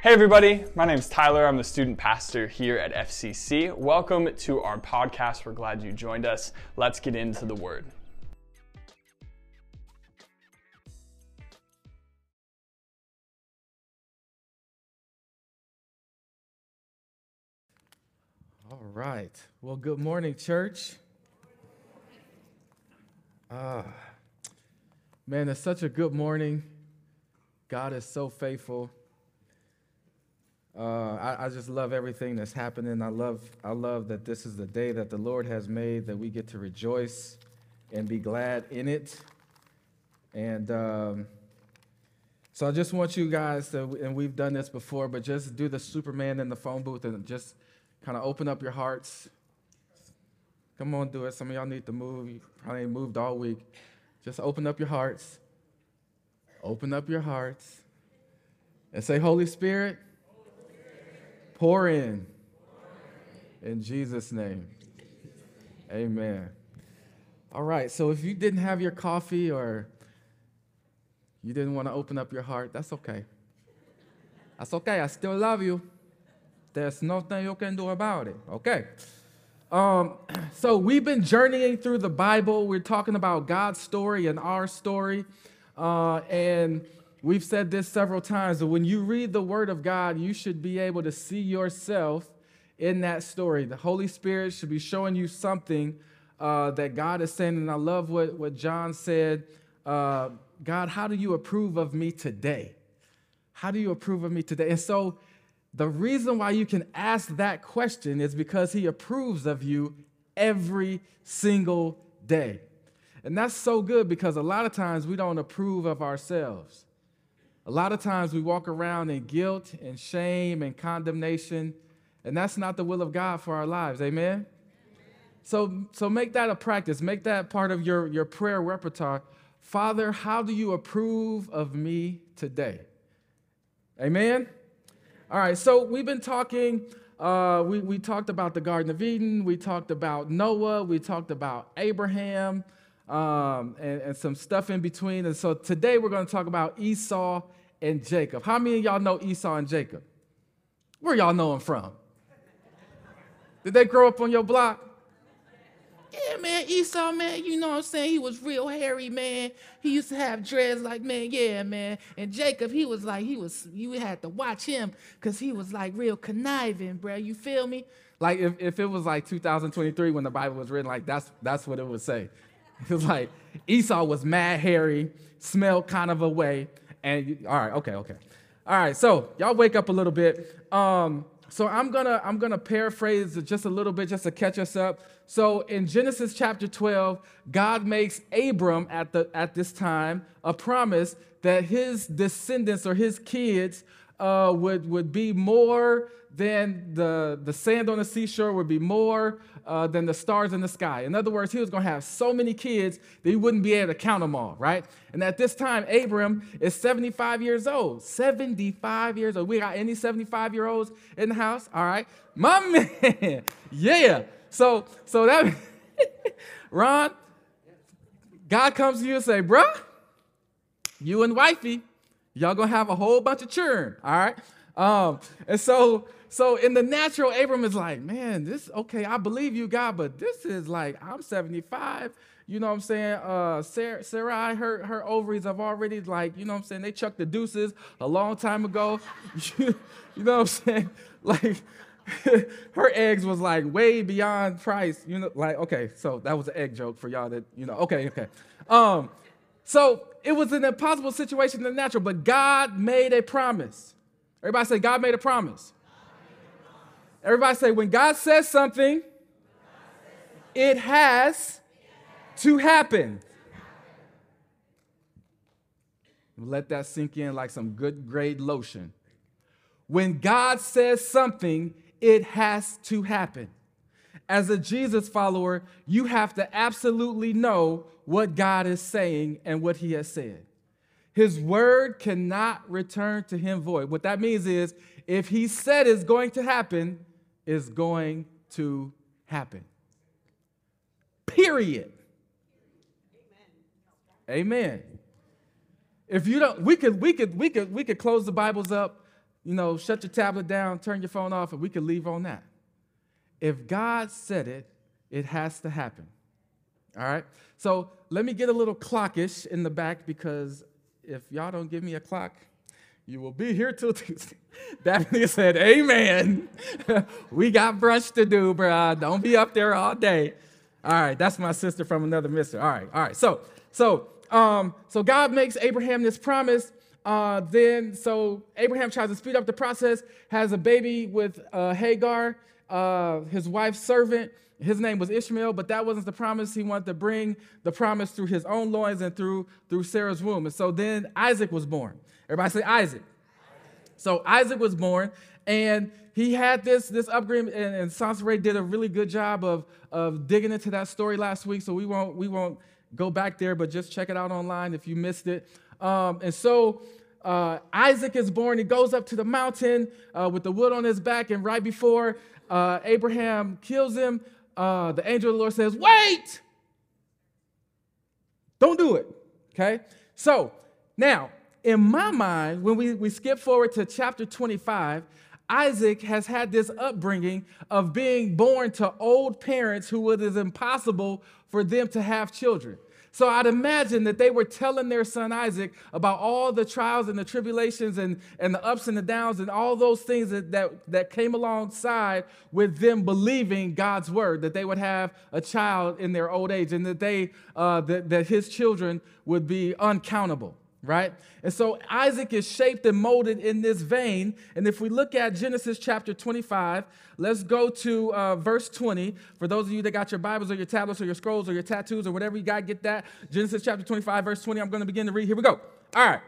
Hey, everybody. My name is Tyler. I'm the student pastor here at FCC. Welcome to our podcast. We're glad you joined us. Let's get into the word. All right. Well, good morning, church. Ah, man, it's such a good morning. God is so faithful. Uh, I, I just love everything that's happening. I love, I love that this is the day that the Lord has made, that we get to rejoice and be glad in it. And um, so I just want you guys to, and we've done this before, but just do the Superman in the phone booth and just kind of open up your hearts. Come on, do it. Some of y'all need to move. You probably moved all week. Just open up your hearts. Open up your hearts and say, Holy Spirit, Pour in. In Jesus' name. Amen. All right, so if you didn't have your coffee or you didn't want to open up your heart, that's okay. That's okay. I still love you. There's nothing you can do about it. Okay. Um, so we've been journeying through the Bible. We're talking about God's story and our story. Uh, and We've said this several times, but when you read the Word of God, you should be able to see yourself in that story. The Holy Spirit should be showing you something uh, that God is saying. And I love what, what John said uh, God, how do you approve of me today? How do you approve of me today? And so the reason why you can ask that question is because He approves of you every single day. And that's so good because a lot of times we don't approve of ourselves. A lot of times we walk around in guilt and shame and condemnation, and that's not the will of God for our lives. Amen? So, so make that a practice. Make that part of your, your prayer repertoire. Father, how do you approve of me today? Amen? All right, so we've been talking, uh, we, we talked about the Garden of Eden, we talked about Noah, we talked about Abraham, um, and, and some stuff in between. And so today we're going to talk about Esau and Jacob. How many of y'all know Esau and Jacob? Where y'all know them from? Did they grow up on your block? Yeah, man, Esau, man, you know what I'm saying? He was real hairy, man. He used to have dreads like, man, yeah, man. And Jacob, he was like, he was, you had to watch him because he was like real conniving, bro. You feel me? Like if, if it was like 2023 when the Bible was written, like that's that's what it would say. It was like Esau was mad hairy, smelled kind of a way, and you, all right, okay, okay. All right, so y'all wake up a little bit. Um, so I'm gonna I'm gonna paraphrase just a little bit just to catch us up. So in Genesis chapter 12, God makes Abram at the at this time a promise that his descendants or his kids uh, would would be more than the the sand on the seashore would be more uh, than the stars in the sky. In other words, he was going to have so many kids that he wouldn't be able to count them all, right? And at this time, Abram is 75 years old. 75 years old. We got any 75 year olds in the house? All right. My man. yeah. So, so that, Ron, God comes to you and say, bruh, you and wifey, y'all gonna have a whole bunch of children, all right? Um, and so so in the natural, Abram is like, man, this okay, I believe you, God, but this is like I'm 75. You know what I'm saying? Uh, Sarah, Sarah, her her ovaries have already like, you know what I'm saying? They chucked the deuces a long time ago. you know what I'm saying? Like her eggs was like way beyond price. You know, like okay, so that was an egg joke for y'all that you know. Okay, okay. Um, so it was an impossible situation in the natural, but God made a promise. Everybody say, God made a promise. Everybody say, when God says something, it has to happen. Let that sink in like some good grade lotion. When God says something, it has to happen. As a Jesus follower, you have to absolutely know what God is saying and what He has said. His word cannot return to Him void. What that means is, if He said it's going to happen, is going to happen. Period. Amen. Amen. If you don't, we could, we could, we could, we could close the Bibles up you know, shut your tablet down, turn your phone off, and we could leave on that. If God said it, it has to happen. All right? So let me get a little clockish in the back because if y'all don't give me a clock, you will be here till Tuesday. Daphne said, Amen. we got brunch to do, bruh. Don't be up there all day. All right, that's my sister from another mister. All right, all right. So, so, um, so God makes Abraham this promise. Uh, then, so Abraham tries to speed up the process, has a baby with uh, Hagar, uh, his wife's servant. His name was Ishmael, but that wasn't the promise. He wanted to bring the promise through his own loins and through, through Sarah's womb. And so then Isaac was born. Everybody say Isaac. So Isaac was born, and he had this, this upbringing, and, and Sansa did a really good job of, of digging into that story last week. So we won't, we won't go back there, but just check it out online if you missed it. Um, and so uh, Isaac is born. He goes up to the mountain uh, with the wood on his back, and right before uh, Abraham kills him, uh, the angel of the Lord says, Wait! Don't do it. Okay? So now, in my mind, when we, we skip forward to chapter 25, Isaac has had this upbringing of being born to old parents who it is impossible for them to have children. So I'd imagine that they were telling their son Isaac about all the trials and the tribulations and, and the ups and the downs and all those things that, that, that came alongside with them believing God's word, that they would have a child in their old age and that, they, uh, that, that his children would be uncountable right? And so Isaac is shaped and molded in this vein. And if we look at Genesis chapter 25, let's go to uh, verse 20. For those of you that got your Bibles or your tablets or your scrolls or your tattoos or whatever you got, get that. Genesis chapter 25, verse 20. I'm going to begin to read. Here we go. All right.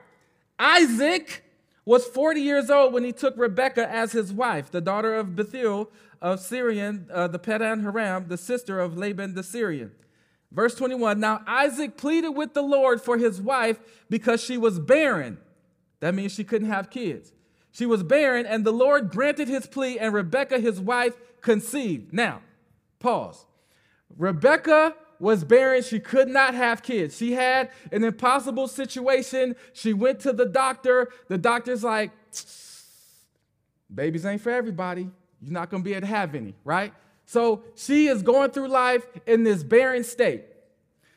Isaac was 40 years old when he took Rebekah as his wife, the daughter of Bethuel of Syrian, uh, the Padan Aram, the sister of Laban the Syrian. Verse 21 Now Isaac pleaded with the Lord for his wife because she was barren. That means she couldn't have kids. She was barren, and the Lord granted his plea, and Rebekah, his wife, conceived. Now, pause. Rebekah was barren. She could not have kids. She had an impossible situation. She went to the doctor. The doctor's like, babies ain't for everybody. You're not going to be able to have any, right? So she is going through life in this barren state.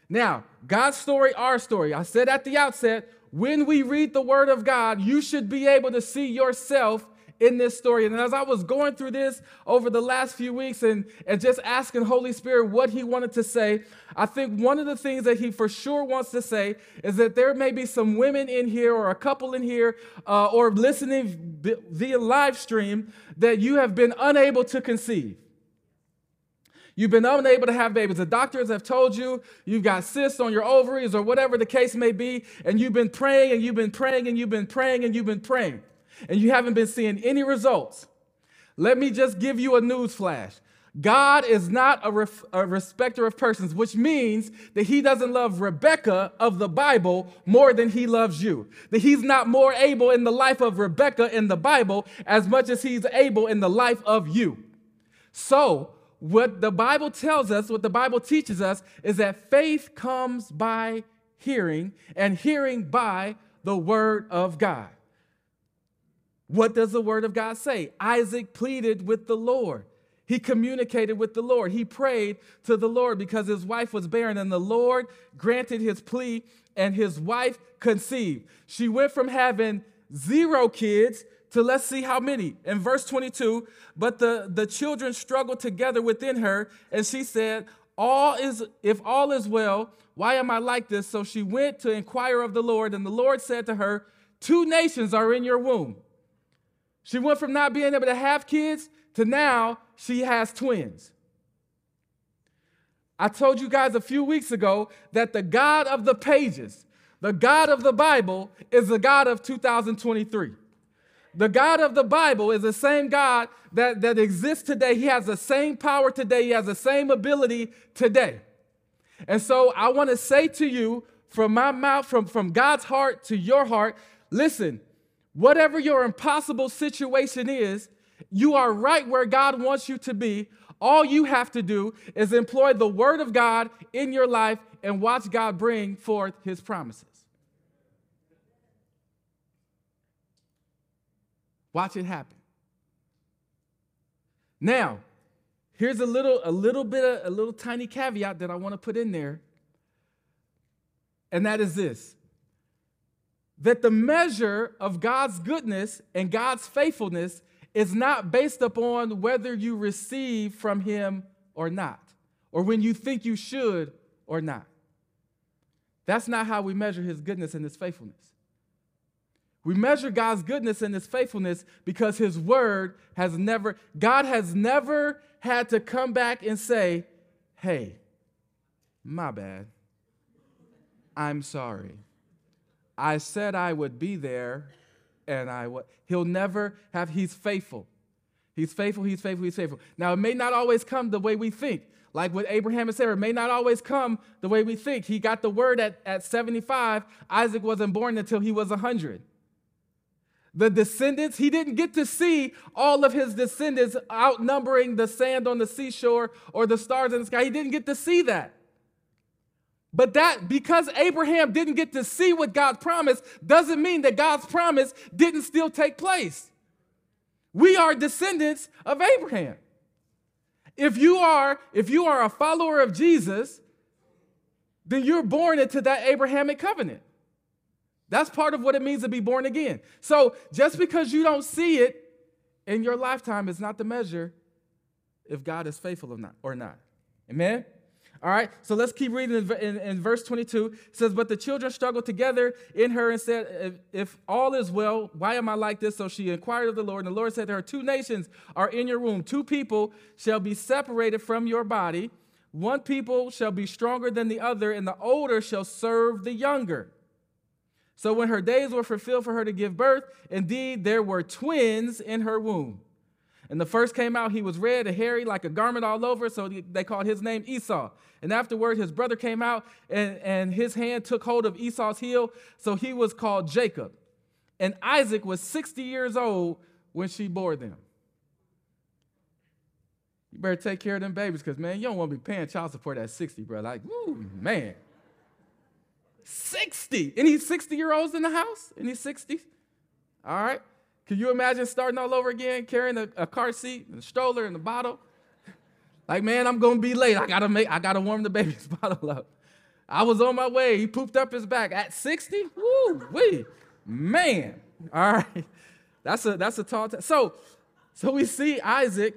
Now, God's story, our story. I said at the outset, when we read the word of God, you should be able to see yourself in this story. And as I was going through this over the last few weeks and, and just asking Holy Spirit what he wanted to say, I think one of the things that he for sure wants to say is that there may be some women in here or a couple in here uh, or listening via live stream that you have been unable to conceive. You've been unable to have babies. The doctors have told you you've got cysts on your ovaries or whatever the case may be, and you've been praying and you've been praying and you've been praying and you've been praying, and you haven't been seeing any results. Let me just give you a news flash. God is not a, ref, a, respecter of persons, which means that he doesn't love Rebecca of the Bible more than he loves you. That he's not more able in the life of Rebecca in the Bible as much as he's able in the life of you. So, what the Bible tells us, what the Bible teaches us, is that faith comes by hearing, and hearing by the Word of God. What does the Word of God say? Isaac pleaded with the Lord. He communicated with the Lord. He prayed to the Lord because his wife was barren, and the Lord granted his plea, and his wife conceived. She went from having zero kids to let's see how many. In verse 22, but the, the children struggled together within her, and she said, All is if all is well, why am I like this? So she went to inquire of the Lord, and the Lord said to her, Two nations are in your womb. She went from not being able to have kids to now she has twins. I told you guys a few weeks ago that the God of the pages, the God of the Bible, is the God of 2023. The God of the Bible is the same God that, that exists today. He has the same power today, He has the same ability today. And so I want to say to you from my mouth, from, from God's heart to your heart, listen, whatever your impossible situation is, you are right where God wants you to be. All you have to do is employ the word of God in your life and watch God bring forth his promises. Watch it happen. Now, here's a little, a little bit of a little tiny caveat that I want to put in there. And that is this that the measure of God's goodness and God's faithfulness is not based upon whether you receive from Him or not, or when you think you should or not. That's not how we measure His goodness and His faithfulness. We measure God's goodness and His faithfulness because His word has never, God has never had to come back and say, hey, my bad. I'm sorry. I said I would be there, and I would. He'll never have, he's faithful. He's faithful, he's faithful, he's faithful. Now, it may not always come the way we think. Like with Abraham and Sarah, it may not always come the way we think. He got the word at, at 75. Isaac wasn't born until he was 100. The descendants, he didn't get to see all of his descendants outnumbering the sand on the seashore or the stars in the sky. He didn't get to see that. But that, because Abraham didn't get to see what God promised, doesn't mean that God's promise didn't still take place. We are descendants of Abraham. If you are, if you are a follower of Jesus, then you're born into that Abrahamic covenant. That's part of what it means to be born again. So just because you don't see it in your lifetime is not the measure if God is faithful or not. Or not. Amen? All right, so let's keep reading in, in, in, verse 22. It says, But the children struggled together in her and said, if, if, all is well, why am I like this? So she inquired of the Lord, and the Lord said to her, Two nations are in your womb, two people shall be separated from your body. One people shall be stronger than the other, and the older shall serve the younger. So when her days were fulfilled for her to give birth, indeed there were twins in her womb. And the first came out, he was red and hairy, like a garment all over, so they called his name Esau. And afterward, his brother came out, and, and his hand took hold of Esau's heel, so he was called Jacob. And Isaac was 60 years old when she bore them. You better take care of them babies, because, man, you don't want to be paying child support at 60, bro. Like, woo, man. 60. Any 60 year olds in the house? Any 60s? All right. Can you imagine starting all over again, carrying a, a car seat and a stroller and a bottle? Like, man, I'm gonna be late. I gotta make, I gotta warm the baby's bottle up. I was on my way. He pooped up his back at 60. Woo, wee, man. All right, that's a that's a tall. T- so, so we see Isaac.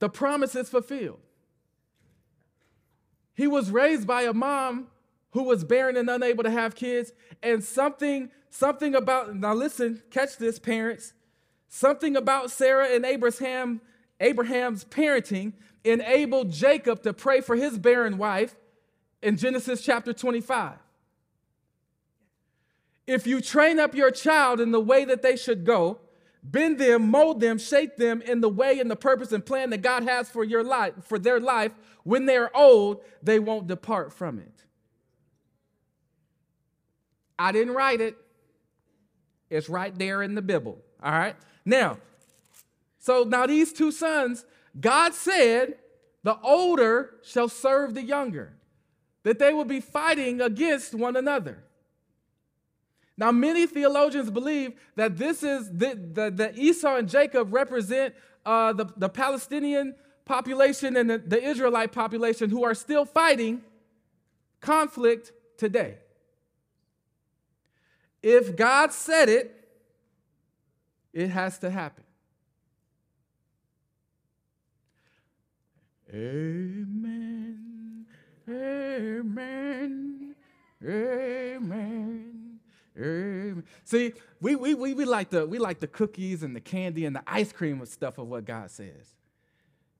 The promise is fulfilled. He was raised by a mom who was barren and unable to have kids, and something something about, now listen, catch this, parents. Something about Sarah and Abraham, Abraham's parenting enabled Jacob to pray for his barren wife in Genesis chapter 25. If you train up your child in the way that they should go, bend them, mold them, shape them in the way and the purpose and plan that God has for your life, for their life, when they're old, they won't depart from it. I didn't write it. It's right there in the Bible. All right. Now, so now these two sons, God said, the older shall serve the younger, that they will be fighting against one another. Now, many theologians believe that this is the, the, the Esau and Jacob represent uh, the, the Palestinian population and the, the Israelite population who are still fighting conflict today. If God said it, it has to happen. Amen. Amen. Amen. Amen. See, we, we, we, we, like the, we like the cookies and the candy and the ice cream and stuff of what God says.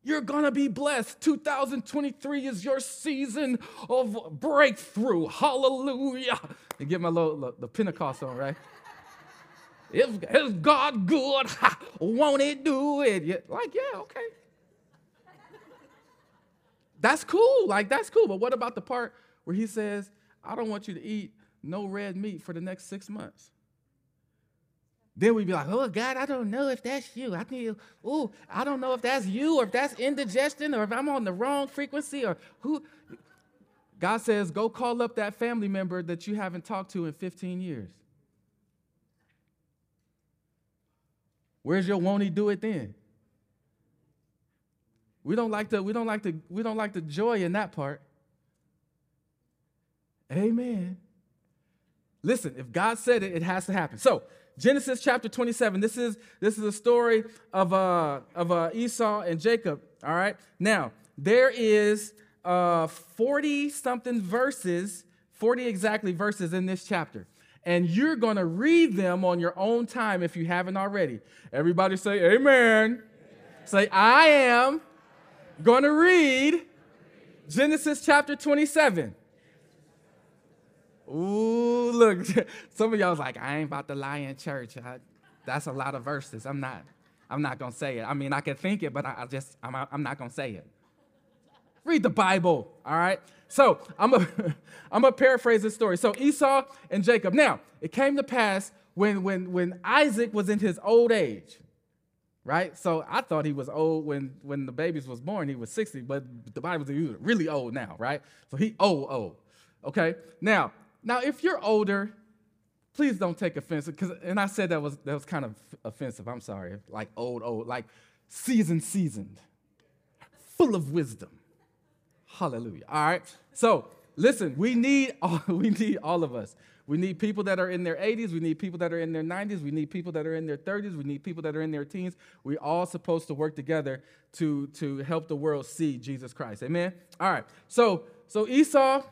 You're going to be blessed. 2023 is your season of breakthrough. Hallelujah. And get my little, the Pentecost on, right? is, is God good? won't He do it? Yeah, like, yeah, okay. That's cool. Like, that's cool. But what about the part where he says, I don't want you to eat no red meat for the next six months? Then we'd be like, oh, God, I don't know if that's you. I think, oh, I don't know if that's you or if that's indigestion or if I'm on the wrong frequency or who. God says, go call up that family member that you haven't talked to in 15 years. Where's your won't he do it then? We don't like the we don't like the we don't like the joy in that part. Amen. Listen, if God said it, it has to happen. So Genesis chapter 27. This is this is a story of uh of uh, Esau and Jacob. All right. Now there is uh 40 something verses, 40 exactly verses in this chapter. And you're going to read them on your own time if you haven't already. Everybody say amen. amen. Say I am going to read Genesis chapter 27. Ooh, look, some of y'all was like, I ain't about to lie in church. I, that's a lot of verses. I'm not, I'm not gonna say it. I mean, I can think it, but I, I just, I'm, I'm not gonna say it. Read the Bible, all right? So I'm gonna, I'm gonna paraphrase this story. So Esau and Jacob. Now, it came to pass when, when, when Isaac was in his old age, right? So I thought he was old when, when the babies was born. He was 60, but the Bible says he was really old now, right? So he old, old. Okay. Now now, if you're older, please don't take offense because and I said that was that was kind of offensive. I'm sorry. Like old, old, like seasoned, seasoned, full of wisdom. Hallelujah. All right. So listen, we need all, we need all of us. We need people that are in their 80s. We need people that are in their 90s. We need people that are in their 30s. We need people that are in their teens. We're all supposed to work together to, to help the world see Jesus Christ. Amen. All right. So so Esau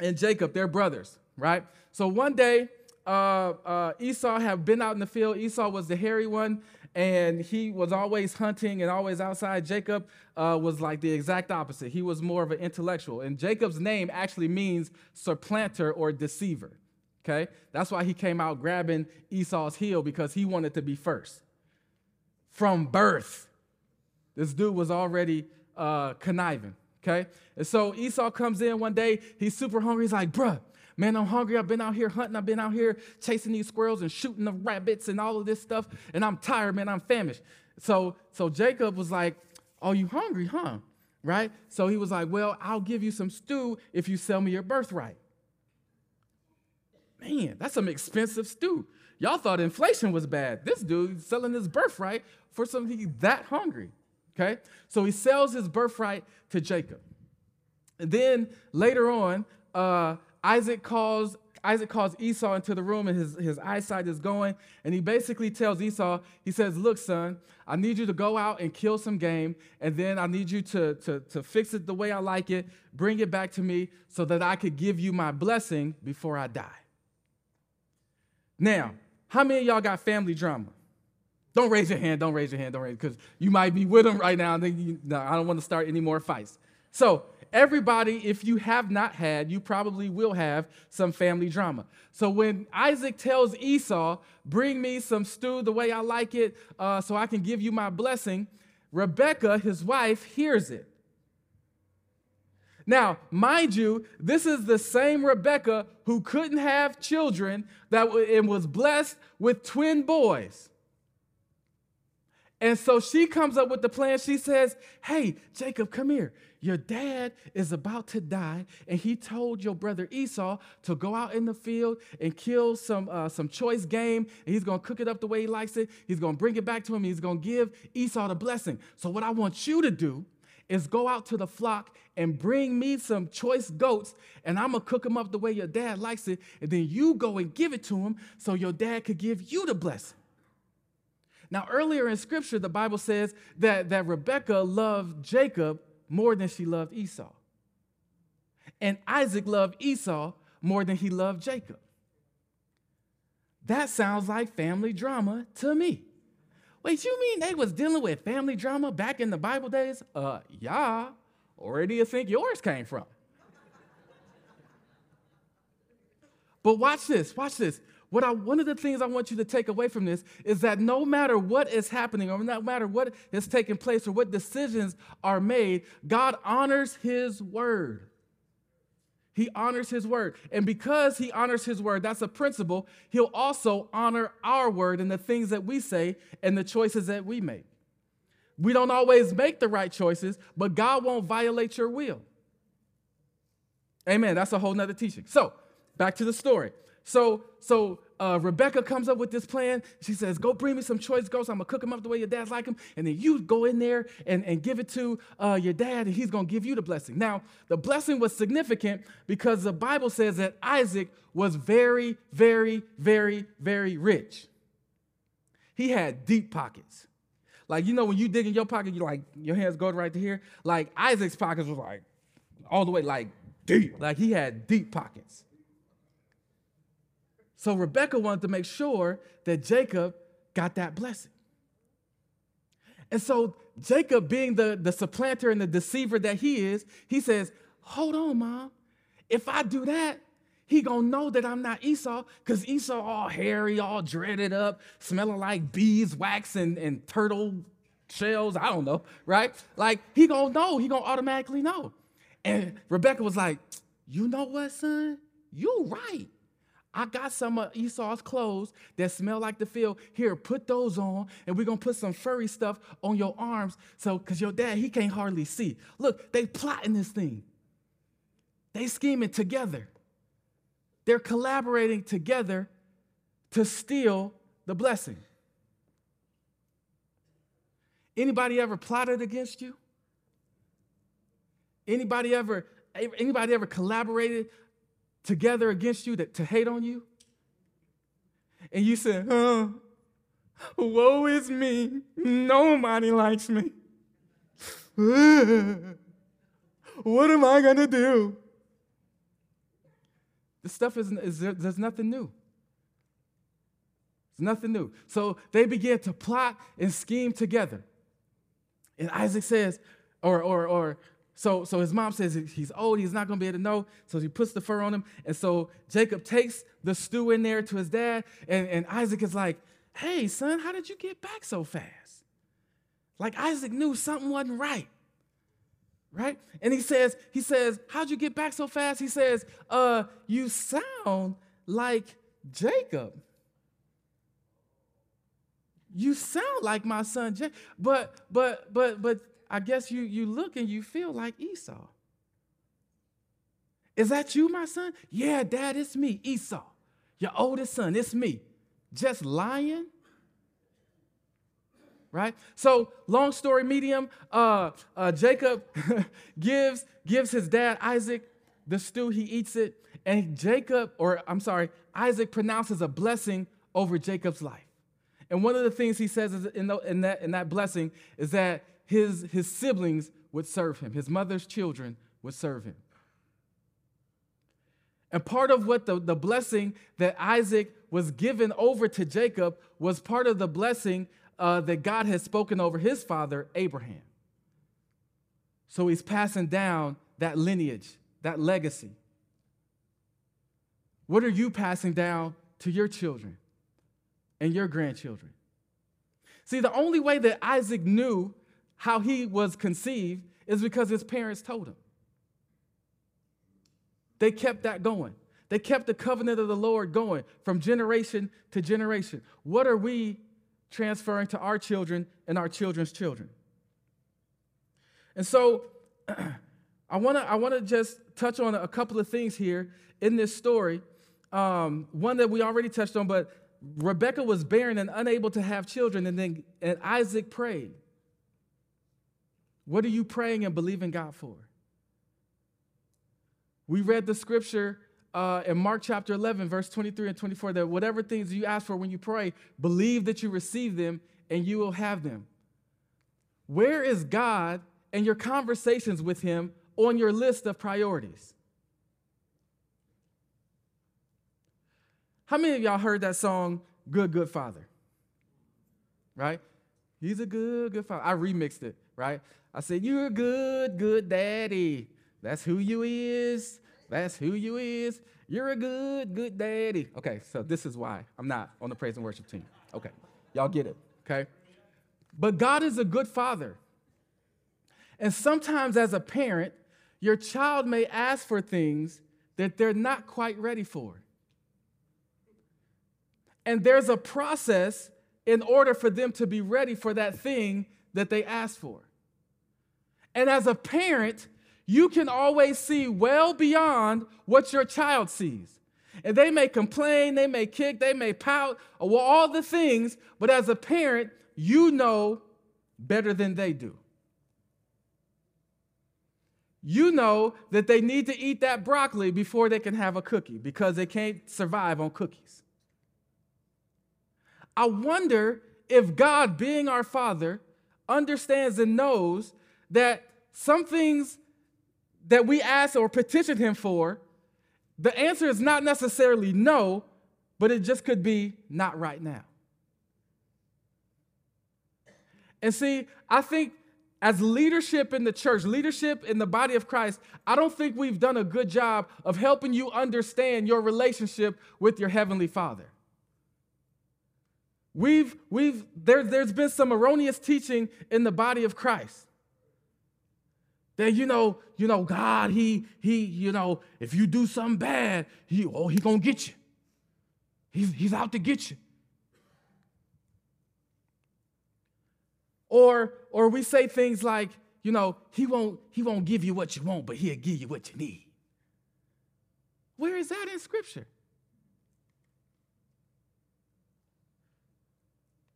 and Jacob, they're brothers, right? So one day, uh, uh, Esau have been out in the field. Esau was the hairy one, and he was always hunting and always outside. Jacob uh, was like the exact opposite. He was more of an intellectual. And Jacob's name actually means supplanter or deceiver. Okay? That's why he came out grabbing Esau's heel because he wanted to be first. From birth, this dude was already uh, conniving. Okay? And so Esau comes in one day, he's super hungry. He's like, bruh, man, I'm hungry. I've been out here hunting. I've been out here chasing these squirrels and shooting the rabbits and all of this stuff. And I'm tired, man. I'm famished. So, so Jacob was like, Oh, you hungry, huh? Right? So he was like, Well, I'll give you some stew if you sell me your birthright. Man, that's some expensive stew. Y'all thought inflation was bad. This dude selling his birthright for something that hungry. Okay? So he sells his birthright to Jacob. And then later on, uh, Isaac calls Isaac calls Esau into the room and his, his eyesight is going. And he basically tells Esau, he says, Look, son, I need you to go out and kill some game. And then I need you to, to, to fix it the way I like it, bring it back to me so that I could give you my blessing before I die. Now, how many of y'all got family drama? Don't raise your hand. Don't raise your hand. Don't raise because you might be with them right now. And then you, no, I don't want to start any more fights. So everybody, if you have not had, you probably will have some family drama. So when Isaac tells Esau, "Bring me some stew the way I like it, uh, so I can give you my blessing," Rebecca, his wife, hears it. Now, mind you, this is the same Rebecca who couldn't have children that and was blessed with twin boys. And so she comes up with the plan. She says, Hey, Jacob, come here. Your dad is about to die, and he told your brother Esau to go out in the field and kill some, uh, some choice game, and he's gonna cook it up the way he likes it. He's gonna bring it back to him. He's gonna give Esau the blessing. So, what I want you to do is go out to the flock and bring me some choice goats, and I'm gonna cook them up the way your dad likes it, and then you go and give it to him so your dad could give you the blessing. Now, earlier in scripture, the Bible says that, that Rebekah loved Jacob more than she loved Esau. And Isaac loved Esau more than he loved Jacob. That sounds like family drama to me. Wait, you mean they was dealing with family drama back in the Bible days? Uh, yeah. Where do you think yours came from? but watch this, watch this. What I, one of the things I want you to take away from this is that no matter what is happening, or no matter what is taking place, or what decisions are made, God honors His word. He honors His word. And because He honors His word, that's a principle, He'll also honor our word and the things that we say and the choices that we make. We don't always make the right choices, but God won't violate your will. Amen. That's a whole nother teaching. So, back to the story. So, so uh, Rebecca comes up with this plan. She says, Go bring me some choice goats. I'm going to cook them up the way your dad's like them. And then you go in there and, and give it to uh, your dad, and he's going to give you the blessing. Now, the blessing was significant because the Bible says that Isaac was very, very, very, very rich. He had deep pockets. Like, you know, when you dig in your pocket, you like, your hands go right to here. Like, Isaac's pockets was like, all the way, like, deep. Like, he had deep pockets. So Rebecca wanted to make sure that Jacob got that blessing. And so Jacob, being the, the supplanter and the deceiver that he is, he says, Hold on, mom. If I do that, he gonna know that I'm not Esau, because Esau all hairy, all dreaded up, smelling like beeswax and, and turtle shells. I don't know, right? Like he gonna know, he gonna automatically know. And Rebecca was like, you know what, son? You right. I got some of Esau's clothes that smell like the field. Here, put those on, and we're gonna put some furry stuff on your arms. So, because your dad, he can't hardly see. Look, they plotting this thing. They scheming together. They're collaborating together to steal the blessing. Anybody ever plotted against you? Anybody ever anybody ever collaborated together against you to, to hate on you? And you said, oh, woe is me. Nobody likes me. what am I going to do? This stuff is, is there's nothing new. It's nothing new. So they began to plot and scheme together. And Isaac says, or, or, or so, so his mom says he's old, he's not gonna be able to know. So he puts the fur on him. And so Jacob takes the stew in there to his dad, and, and Isaac is like, Hey, son, how did you get back so fast? Like Isaac knew something wasn't right. Right? And he says, he says, How'd you get back so fast? He says, uh, you sound like Jacob. You sound like my son Jacob. But but but but I guess you, you look and you feel like Esau. Is that you, my son? Yeah, dad, it's me, Esau, your oldest son. It's me. Just lying? Right? So, long story medium, uh, uh, Jacob gives, gives his dad Isaac the stew, he eats it, and Jacob, or I'm sorry, Isaac pronounces a blessing over Jacob's life. And one of the things he says in, the, in, that, in that blessing is that his, his siblings would serve him, his mother's children would serve him. And part of what the, the blessing that Isaac was given over to Jacob was part of the blessing uh, that God had spoken over his father, Abraham. So he's passing down that lineage, that legacy. What are you passing down to your children and your grandchildren? See, the only way that Isaac knew how he was conceived is because his parents told him. They kept that going. They kept the covenant of the Lord going from generation to generation. What are we transferring to our children and our children's children? And so I want to I wanna just touch on a couple of things here in this story. Um, one that we already touched on, but Rebecca was barren and unable to have children, and then and Isaac prayed. What are you praying and believing God for? We read the scripture uh, in Mark chapter 11, verse 23 and 24 that whatever things you ask for when you pray, believe that you receive them and you will have them. Where is God and your conversations with Him on your list of priorities? How many of y'all heard that song, Good, Good Father? Right? He's a good, good father. I remixed it, right? I said, You're a good, good daddy. That's who you is. That's who you is. You're a good, good daddy. Okay, so this is why I'm not on the praise and worship team. Okay, y'all get it, okay? But God is a good father. And sometimes as a parent, your child may ask for things that they're not quite ready for. And there's a process in order for them to be ready for that thing that they asked for. And as a parent, you can always see well beyond what your child sees. And they may complain, they may kick, they may pout, or all the things, but as a parent, you know better than they do. You know that they need to eat that broccoli before they can have a cookie because they can't survive on cookies. I wonder if God, being our Father, understands and knows that some things that we ask or petition Him for, the answer is not necessarily no, but it just could be not right now. And see, I think as leadership in the church, leadership in the body of Christ, I don't think we've done a good job of helping you understand your relationship with your Heavenly Father. We've, we've, there, there's been some erroneous teaching in the body of Christ. That you know, you know, God, he, he, you know, if you do something bad, he, oh, he gonna get you. He's, he's out to get you. Or, or we say things like, you know, he won't, he won't give you what you want, but he'll give you what you need. Where is that in scripture?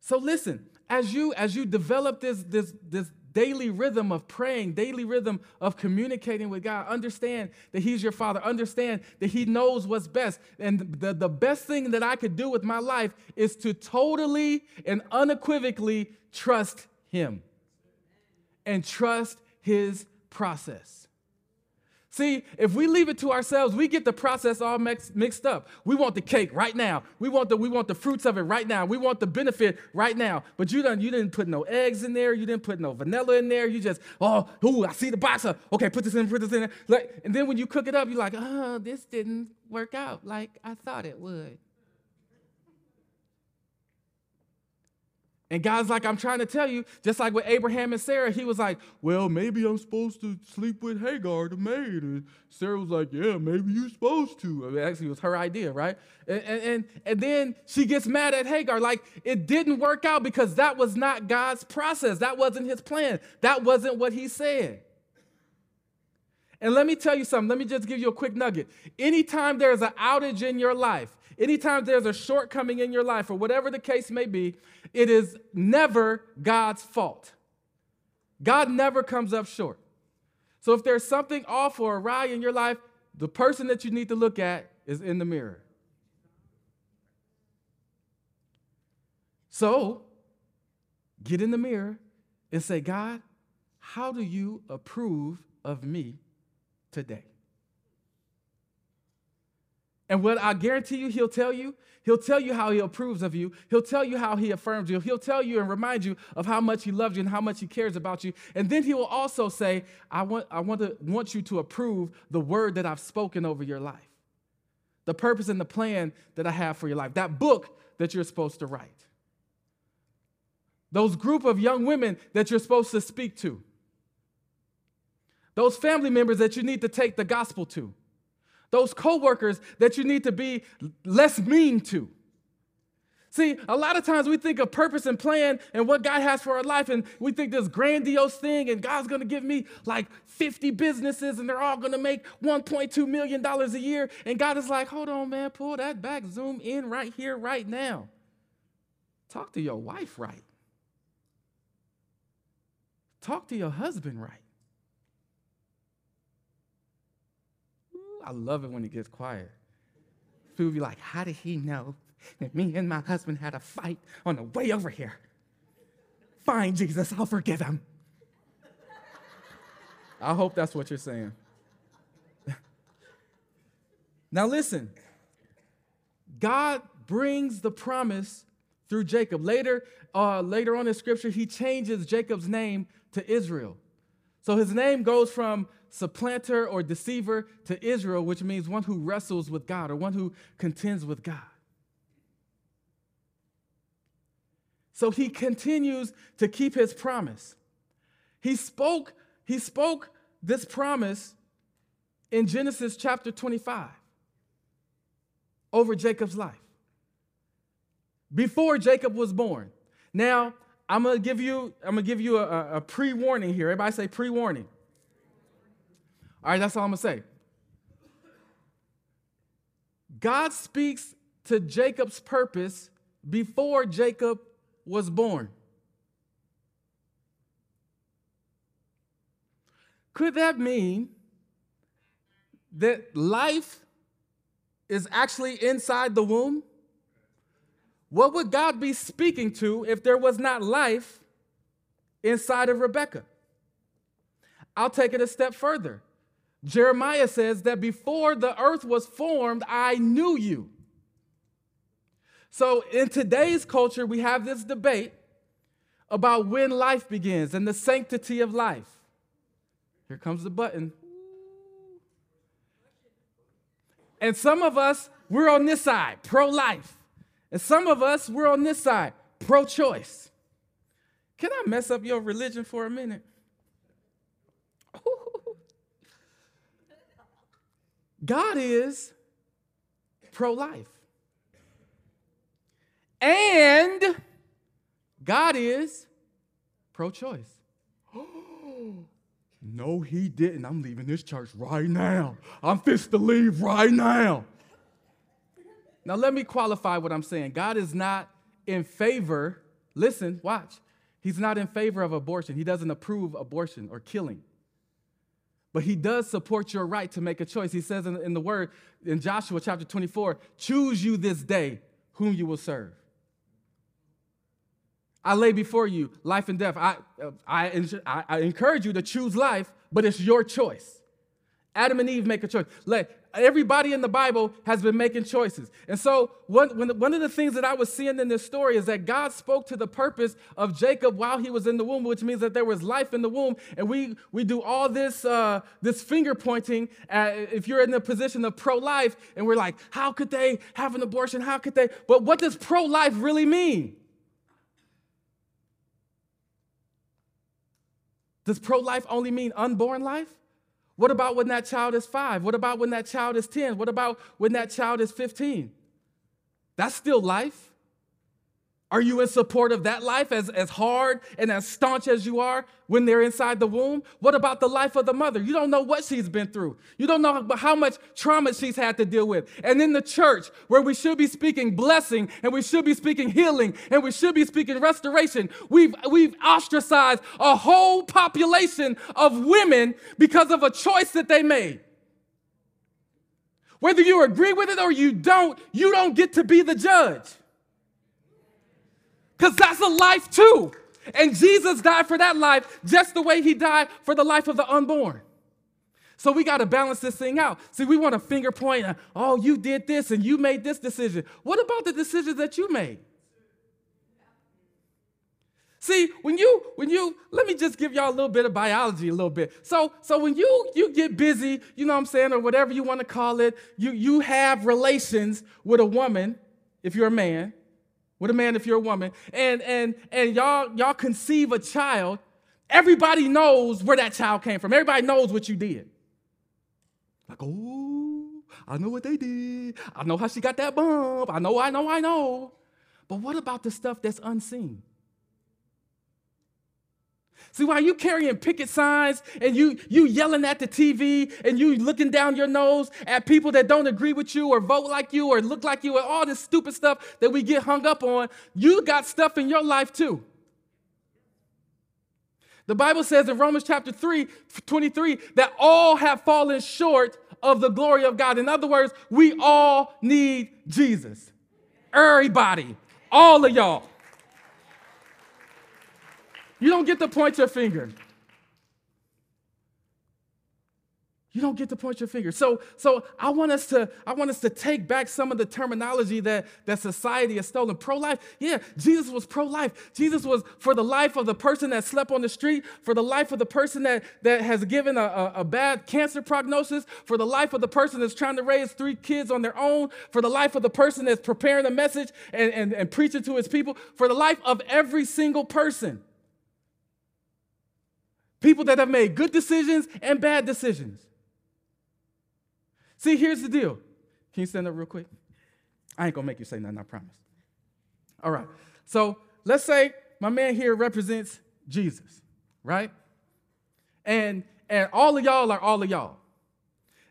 So listen, as you as you develop this this this daily rhythm of praying, daily rhythm of communicating with God, understand that He's your Father. Understand that He knows what's best. And the, the best thing that I could do with my life is to totally and unequivocally trust Him and trust His process. See, if we leave it to ourselves, we get the process all mix, mixed up. We want the cake right now. We want the we want the fruits of it right now. We want the benefit right now. But you done you didn't put no eggs in there. You didn't put no vanilla in there. You just oh ooh I see the box. Okay, put this in, put this in. Like, and then when you cook it up, you're like oh this didn't work out like I thought it would. And God's like, I'm trying to tell you, just like with Abraham and Sarah, he was like, Well, maybe I'm supposed to sleep with Hagar, the maid. And Sarah was like, Yeah, maybe you're supposed to. I mean, actually, it was her idea, right? And, and, and then she gets mad at Hagar. Like, it didn't work out because that was not God's process. That wasn't his plan. That wasn't what he said. And let me tell you something. Let me just give you a quick nugget. Anytime there's an outage in your life, anytime there's a shortcoming in your life, or whatever the case may be, it is never God's fault. God never comes up short. So if there's something off or awry in your life, the person that you need to look at is in the mirror. So get in the mirror and say, God, how do you approve of me today. And what I guarantee you, he'll tell you, he'll tell you how he approves of you. He'll tell you how he affirms you. He'll tell you and remind you of how much he loves you and how much he cares about you. And then he will also say, I want, I want, to, want you to approve the word that I've spoken over your life, the purpose and the plan that I have for your life, that book that you're supposed to write, those group of young women that you're supposed to speak to those family members that you need to take the gospel to, those coworkers that you need to be less mean to. See, a lot of times we think of purpose and plan and what God has for our life, and we think this grandiose thing, and God's gonna give me like 50 businesses, and they're all gonna make $1.2 million a year. And God is like, hold on, man, pull that back, zoom in right here, right now. Talk to your wife right. Talk to your husband right. I love it when it gets quiet. People be like, How did he know that me and my husband had a fight on the way over here? Fine, Jesus, I'll forgive him. I hope that's what you're saying. now, listen God brings the promise through Jacob. Later, uh, later on in scripture, he changes Jacob's name to Israel. So his name goes from supplanter or deceiver to Israel, which means one who wrestles with God or one who contends with God. So he continues to keep his promise. He spoke, he spoke this promise in Genesis chapter 25 over Jacob's life. Before Jacob was born. Now, I'm gonna give you, I'm gonna give you a, a pre-warning here. Everybody say pre-warning. All right, that's all I'm gonna say. God speaks to Jacob's purpose before Jacob was born. Could that mean that life is actually inside the womb? What would God be speaking to if there was not life inside of Rebecca? I'll take it a step further. Jeremiah says that before the earth was formed, I knew you. So in today's culture, we have this debate about when life begins and the sanctity of life. Here comes the button. And some of us, we're on this side, pro life. And some of us, we're on this side, pro choice. Can I mess up your religion for a minute? God is pro life. And God is pro choice. no, he didn't. I'm leaving this church right now. I'm fixed to leave right now. Now, let me qualify what I'm saying. God is not in favor, listen, watch. He's not in favor of abortion. He doesn't approve abortion or killing. But he does support your right to make a choice. He says in, in the word in Joshua chapter 24 choose you this day whom you will serve. I lay before you life and death. I, uh, I, I, encourage you to choose life, but it's your choice. Adam and Eve make a choice. Let, everybody in the Bible has been making choices. And so, one, one of the things that I was seeing in this story is that God spoke to the purpose of Jacob while he was in the womb, which means that there was life in the womb. And we, we do all this, uh, this finger pointing at, if you're in the position of pro life, and we're like, how could they have an abortion? How could they? But what does pro life really mean? Does pro life only mean unborn life? What about when that child is five? What about when that child is 10? What about when that child is 15? That's still life. Are you in support of that life as, as hard and as staunch as you are when they're inside the womb? What about the life of the mother? You don't know what she's been through. You don't know how much trauma she's had to deal with. And in the church, where we should be speaking blessing and we should be speaking healing and we should be speaking restoration, we've, we've ostracized a whole population of women because of a choice that they made. Whether you agree with it or you don't, you don't get to be the judge because that's a life too. And Jesus died for that life just the way he died for the life of the unborn. So we got to balance this thing out. See, we want to finger point, uh, oh, you did this and you made this decision. What about the decisions that you made? See, when you when you let me just give y'all a little bit of biology a little bit. So so when you you get busy, you know what I'm saying, or whatever you want to call it, you you have relations with a woman if you're a man with a man if you're a woman, and and and y'all y'all conceive a child, everybody knows where that child came from. Everybody knows what you did. Like, oh, I know what they did. I know how she got that bump. I know, I know, I know. But what about the stuff that's unseen? See, while you carrying picket signs and you you yelling at the TV and you looking down your nose at people that don't agree with you or vote like you or look like you or all this stupid stuff that we get hung up on, you got stuff in your life too. The Bible says in Romans chapter 3, 23, that all have fallen short of the glory of God. In other words, we all need Jesus. Everybody, all of y'all. You don't get to point your finger. You don't get to point your finger. So, so I want us to, I want us to take back some of the terminology that, that society has stolen. Pro-life, yeah, Jesus was pro-life. Jesus was for the life of the person that slept on the street, for the life of the person that, that has given a, a, a bad cancer prognosis, for the life of the person that's trying to raise three kids on their own, for the life of the person that's preparing a message and, and, and preaching to his people, for the life of every single person. People that have made good decisions and bad decisions. See, here's the deal. Can you stand up real quick? I ain't gonna make you say nothing, I promise. All right. So let's say my man here represents Jesus, right? And and all of y'all are all of y'all.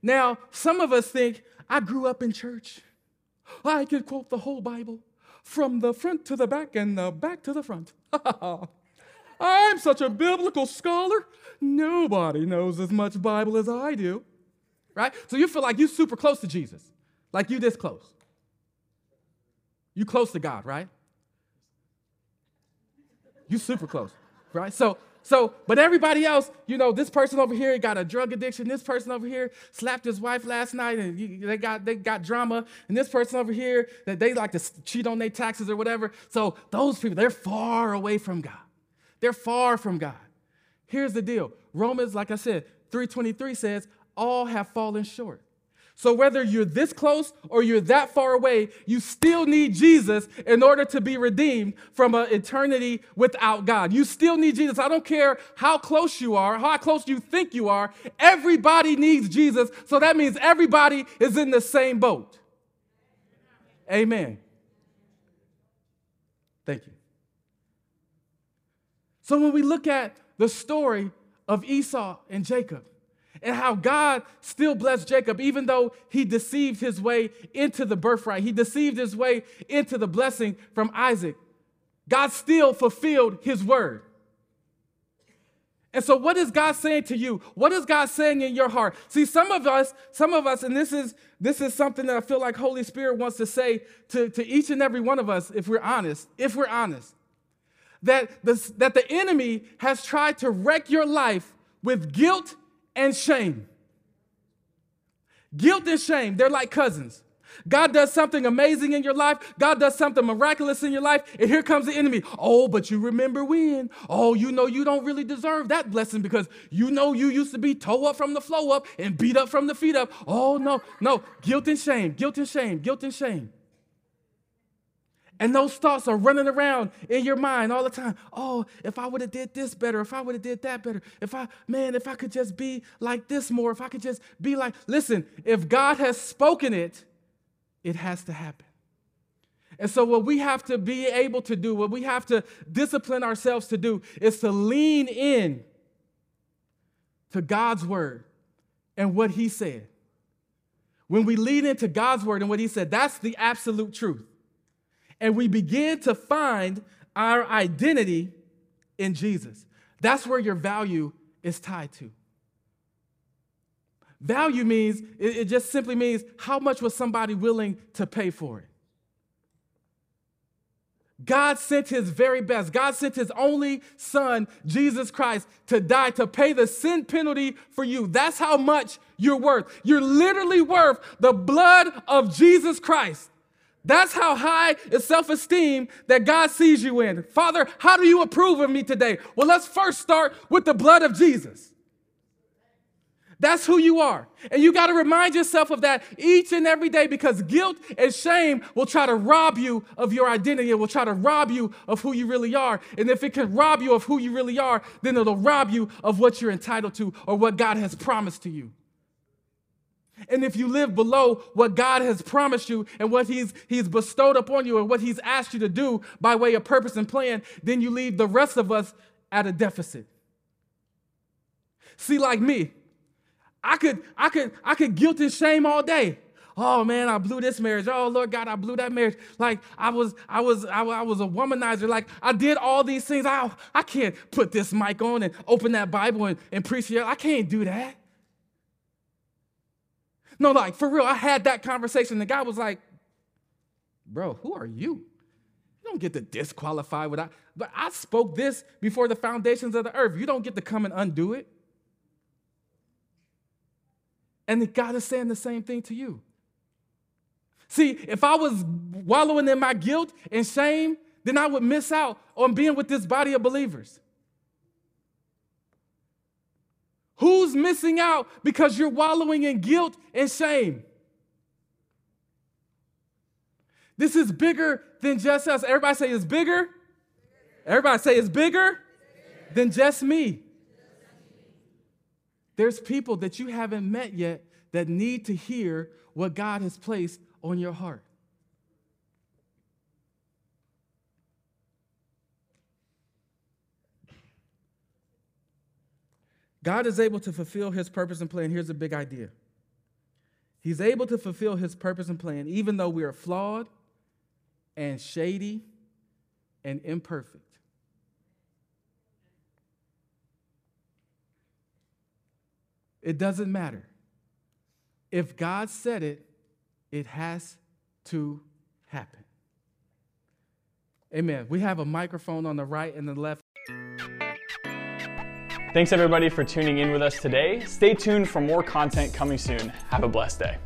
Now, some of us think, I grew up in church. I can quote the whole Bible from the front to the back and the back to the front. I'm such a biblical scholar. Nobody knows as much Bible as I do. Right? So you feel like you're super close to Jesus, like you this close. You close to God, right? You super close, right? So so, but everybody else, you know, this person over here got a drug addiction. This person over here slapped his wife last night, and they got they got drama. And this person over here that they like to cheat on their taxes or whatever. So those people, they're far away from God. They're far from God. Here's the deal: Romans, like I said, three twenty three says, all have fallen short. So, whether you're this close or you're that far away, you still need Jesus in order to be redeemed from an eternity without God. You still need Jesus. I don't care how close you are, how close you think you are, everybody needs Jesus. So, that means everybody is in the same boat. Amen. Thank you. So, when we look at the story of Esau and Jacob, and how God still blessed Jacob, even though he deceived his way into the birthright. He deceived his way into the blessing from Isaac. God still fulfilled his word. And so what is God saying to you? What is God saying in your heart? See, some of us, some of us, and this is this is something that I feel like Holy Spirit wants to say to, to each and every one of us, if we're honest, if we're honest, that, this, that the enemy has tried to wreck your life with guilt and shame. Guilt and shame, they're like cousins. God does something amazing in your life. God does something miraculous in your life. And here comes the enemy. Oh, but you remember when? Oh, you know you don't really deserve that blessing because you know you used to be toe up from the flow up and beat up from the feet up. Oh, no, no. Guilt and shame, guilt and shame, guilt and shame. And those thoughts are running around in your mind all the time. Oh, if I would have did this better, if I would have did that better, if I, man, if I could just be like this more, if I could just be like, listen, if God has spoken it, it has to happen. And so, what we have to be able to do, what we have to discipline ourselves to do, is to lean in to God's word and what He said. When we lean into God's word and what He said, that's the absolute truth and we begin to find our identity in Jesus. That's where your value is tied to. Value means, it, just simply means how much was somebody willing to pay for it. God sent his very best. God sent his only son, Jesus Christ, to die, to pay the sin penalty for you. That's how much you're worth. You're literally worth the blood of Jesus Christ. That's how high is self esteem that God sees you in. Father, how do you approve of me today? Well, let's first start with the blood of Jesus. That's who you are. And you got to remind yourself of that each and every day because guilt and shame will try to rob you of your identity. It will try to rob you of who you really are. And if it can rob you of who you really are, then it'll rob you of what you're entitled to or what God has promised to you. And if you live below what God has promised you and what he's, he's bestowed upon you and what He's asked you to do by way of purpose and plan, then you leave the rest of us at a deficit. See, like me, I could, I could, I could guilt and shame all day. Oh man, I blew this marriage. Oh Lord God, I blew that marriage. Like I was, I was, I, I was a womanizer. Like I did all these things. I, I can't put this mic on and open that Bible and, and preach it. I can't do that. No, like for real, I had that conversation. The guy was like, Bro, who are you? You don't get to disqualify what I, but I spoke this before the foundations of the earth. You don't get to come and undo it. And God is saying the same thing to you. See, if I was wallowing in my guilt and shame, then I would miss out on being with this body of believers. Who's missing out because you're wallowing in guilt and shame? This is bigger than just us. Everybody say it's bigger. Everybody say it's bigger than just me. There's people that you haven't met yet that need to hear what God has placed on your heart. God is able to fulfill his purpose and plan. Here's a big idea He's able to fulfill his purpose and plan, even though we are flawed and shady and imperfect. It doesn't matter. If God said it, it has to happen. Amen. We have a microphone on the right and the left. Thanks everybody for tuning in with us today. Stay tuned for more content coming soon. Have a blessed day.